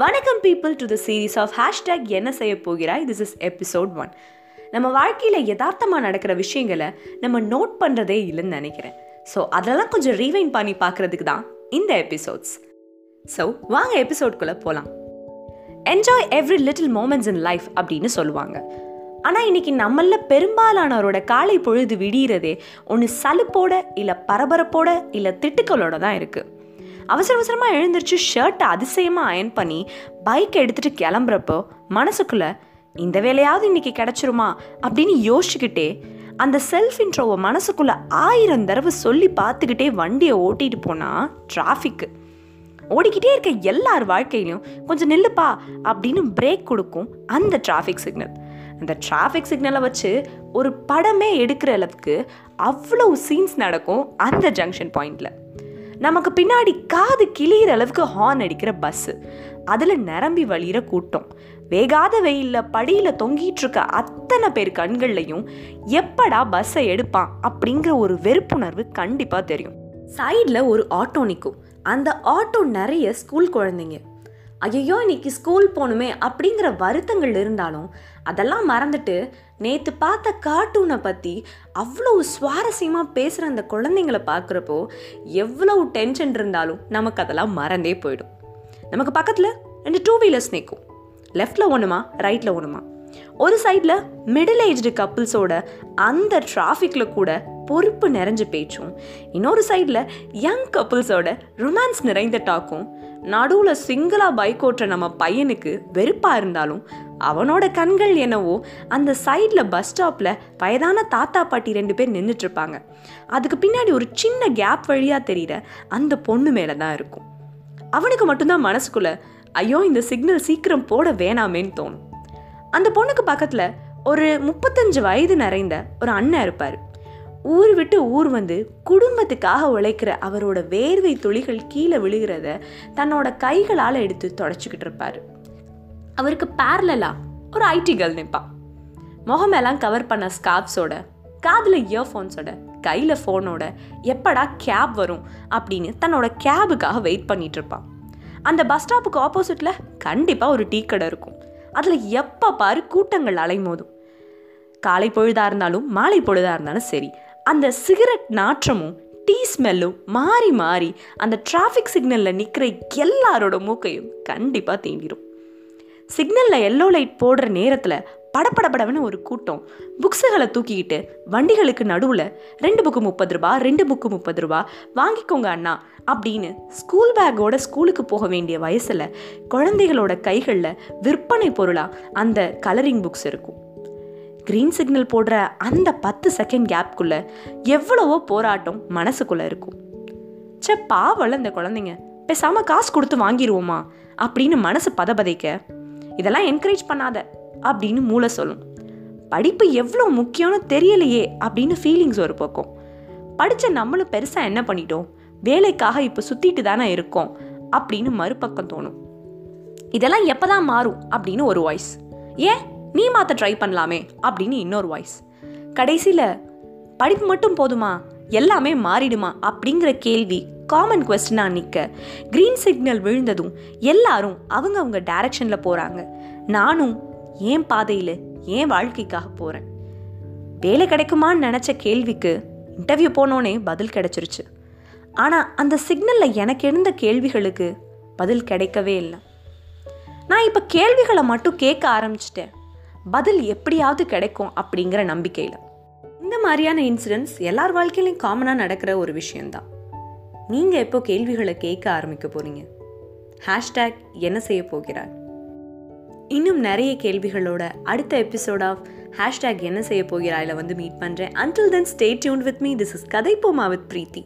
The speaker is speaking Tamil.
வணக்கம் people to the series of hashtag என்ன செய்ய போகிறாய்? திஸ் இஸ் எபிசோட் ஒன் நம்ம வாழ்க்கையில் யதார்த்தமாக நடக்கிற விஷயங்களை நம்ம நோட் பண்ணுறதே இல்லைன்னு நினைக்கிறேன். ஸோ அதெல்லாம் கொஞ்சம் ரீவைன் பண்ணி பார்க்குறதுக்கு தான் இந்த எபிசோட்ஸ் ஸோ வாங்க எபிசோட்குள்ளே போகலாம் enjoy every little moments in life அப்படின்னு சொல்லுவாங்க. ஆனால் இன்னைக்கு நம்மள பெரும்பாலானவரோட காலை பொழுது விடியறதே ஒன்று சலுப்போட இல்லை பரபரப்போட இல்லை திட்டுக்களோட தான் இருக்குது அவசர அவசரமாக எழுந்திரிச்சு ஷர்ட்டை அதிசயமாக அயன் பண்ணி பைக்கை எடுத்துகிட்டு கிளம்புறப்போ மனசுக்குள்ளே இந்த வேலையாவது இன்னைக்கு கிடச்சிருமா? அப்படின்னு யோசிச்சுக்கிட்டே அந்த செல்ஃப் இன்ட்ரோவை மனசுக்குள்ளே ஆயிரம் தடவை சொல்லி பார்த்துக்கிட்டே வண்டியை ஓட்டிகிட்டு போனால் டிராஃபிக்கு ஓடிக்கிட்டே இருக்க எல்லார் வாழ்க்கையிலையும் கொஞ்சம் நில்லுப்பா அப்படின்னு பிரேக் கொடுக்கும் அந்த டிராஃபிக் சிக்னல் அந்த டிராஃபிக் சிக்னலை வச்சு ஒரு படமே எடுக்கிற அளவுக்கு அவ்வளோ சீன்ஸ் நடக்கும் அந்த ஜங்ஷன் பாயிண்டில் நமக்கு பின்னாடி காது கிளியிற அளவுக்கு ஹார்ன் அடிக்கிற பஸ்ஸு அதில் நிரம்பி வழியிற கூட்டம். வேகாத வெயிலில் படியில் தொங்கிட்டு இருக்க அத்தனை பேர் கண்கள்லையும் எப்படா பஸ்ஸை எடுப்பான் அப்படிங்கிற ஒரு வெறுப்புணர்வு கண்டிப்பாக தெரியும். சைடில் ஒரு ஆட்டோ நிற்கும் அந்த ஆட்டோ நிறைய ஸ்கூல் குழந்தைங்க. ஐயோ இன்னைக்கு ஸ்கூல் போகணுமே அப்படிங்கிற வருத்தங்கள் இருந்தாலும் அதெல்லாம் மறந்துட்டு நேற்று பார்த்த கார்ட்டூனை பற்றி அவ்வளோ சுவாரஸ்யமாக பேசுகிற அந்த குழந்தைங்களை பார்க்குறப்போ எவ்வளோ டென்ஷன் இருந்தாலும் நமக்கு அதெல்லாம் மறந்தே போயிடும். நமக்கு பக்கத்தில் ரெண்டு டூ வீலர்ஸ் நிற்கும் லெஃப்டில் ஒன்றுமா ரைட்டில் ஒன்றுமா ஒரு சைடில் மிடில் ஏஜ்டு கப்புள்ஸோட அந்த டிராஃபிக்கில் கூட பொறுப்பு நிறைஞ்ச பேச்சும் இன்னொரு சைடில் யங் கப்புள்ஸோட ரொமான்ஸ் நிறைந்த டாக்கும் நடுவில் சிங்கிளாக பைக் ஓட்டுற நம்ம பையனுக்கு வெறுப்பாக இருந்தாலும் அவனோட கண்கள் என்னவோ அந்த சைடில் பஸ் ஸ்டாப்பில் வயதான தாத்தா பாட்டி ரெண்டு பேர் நின்றுட்டுருப்பாங்க அதுக்கு பின்னாடி ஒரு சின்ன கேப் வழியாக தெரிகிற அந்த பொண்ணு மேலே தான் இருக்கும். அவனுக்கு மட்டும்தான் மனசுக்குள்ள ஐயோ இந்த சிக்னல் சீக்கிரம் போட வேணாமேன்னு தோணும். அந்த பொண்ணுக்கு பக்கத்தில் ஒரு முப்பத்தஞ்சு வயது நிறைந்த ஒரு அண்ணன் இருப்பார். ஊர் விட்டு ஊர் வந்து குடும்பத்துக்காக உழைக்கிற அவரோட வேர்வை துளிகள் கீழே விழுகிறத தன்னோட கைகளால் எடுத்து தொடச்சிக்கிட்டு இருப்பார். அவருக்கு பேரலா ஒரு ஐடி கேர்ள் நிற்பான் முகமெல்லாம் கவர் பண்ண ஸ்கார்ப்ஸோட காதில் இயர்ஃபோன்ஸோட கையில் ஃபோனோட எப்படா கேப் வரும் அப்படின்னு தன்னோட கேபுக்காக வெயிட் பண்ணிட்டு இருப்பான். அந்த பஸ் ஸ்டாப்புக்கு ஆப்போசிட்டில் கண்டிப்பாக ஒரு டீ கடை இருக்கும். அதில் எப்போ பாரு கூட்டங்கள் அலைமோதும். காலை பொழுதாக இருந்தாலும் மாலை பொழுதாக இருந்தாலும் சரி அந்த சிகரெட் நாற்றமும் டீ ஸ்மெல்லும் மாறி மாறி அந்த டிராஃபிக் சிக்னலில் நிற்கிற எல்லாரோட மூக்கையும் கண்டிப்பாக தீண்டிடும் சிக்னலில் எல்லோ லைட் போடுற நேரத்தில் படப்படப்படவன்னு ஒரு கூட்டம் புக்ஸுகளை தூக்கிக்கிட்டு வண்டிகளுக்கு நடுவில் ரெண்டு புக்கு முப்பது ரூபா ரெண்டு புக்கு முப்பது ரூபா வாங்கிக்கோங்க அண்ணா அப்படின்னு ஸ்கூல் பேக்கோட ஸ்கூலுக்கு போக வேண்டிய வயசில் குழந்தைகளோட கைகளில் விற்பனை பொருளாக அந்த கலரிங் புக்ஸ் இருக்கும். க்ரீன் சிக்னல் போடுற அந்த பத்து செகண்ட் கேப்குள்ளே எவ்வளவோ போராட்டம் மனசுக்குள்ளே இருக்கும். சே பாவல இந்த குழந்தைங்க. பேசாமல் காசு கொடுத்து வாங்கிடுவோமா அப்படின்னு மனசு பதபதைக்க இதெல்லாம் என்கரேஜ் பண்ணாத அப்படின்னு மூளை சொல்லும். படிப்பு எவ்வளோ முக்கியம்னு தெரியலையே அப்படின்னு ஃபீலிங்ஸ் ஒரு பக்கம். படித்த நம்மளும் பெருசாக என்ன பண்ணிட்டோம்? வேலைக்காக இப்போ சுற்றிட்டு தானே இருக்கோம் அப்படின்னு மறுபக்கம் தோணும். இதெல்லாம் எப்போ தான் மாறும்? அப்படின்னு ஒரு வாய்ஸ் ஏன்? நீ மாற்ற ட்ரை பண்ணலாமே அப்படின்னு இன்னொரு வாய்ஸ் கடைசியில் படிப்பு மட்டும் போதுமா? எல்லாமே மாறிடுமா? அப்படிங்கிற கேள்வி காமன் கொஸ்டினாக நிற்க க்ரீன் சிக்னல் விழுந்ததும் எல்லாரும் அவங்க அவங்க டைரக்ஷனில் போகிறாங்க நானும் ஏன் பாதையில் ஏன் வாழ்க்கைக்காக போகிறேன் வேலை கிடைக்குமான்னு நினச்ச கேள்விக்கு இன்டர்வியூ போனோன்னே பதில் கிடைச்சிருச்சு. ஆனால் அந்த சிக்னலில் எனக்கு இருந்த கேள்விகளுக்கு பதில் கிடைக்கவே இல்லை. நான் இப்போ கேள்விகளை மட்டும் கேட்க ஆரம்பிச்சிட்டேன். பதில் எப்படியாவது கிடைக்கும் அப்படிங்கிற நம்பிக்கையில். இந்த மாதிரியான இன்சிடென்ட்ஸ் எல்லார் வாழ்க்கையிலையும் காமனாக நடக்கிற ஒரு விஷயந்தான் நீங்கள் எப்போ கேள்விகளை கேட்க ஆரம்பிக்க போகிறீங்க ஹேஷ்டேக் என்ன செய்ய போகிறார்? இன்னும் நிறைய கேள்விகளோட அடுத்த எபிசோட் ஆஃப் ஹேஷ்டேக் என்ன செய்ய போகிறாயில் வந்து மீட் பண்ணுறேன் until then stay tuned with me this is கதை போமா வித் பிரீத்தி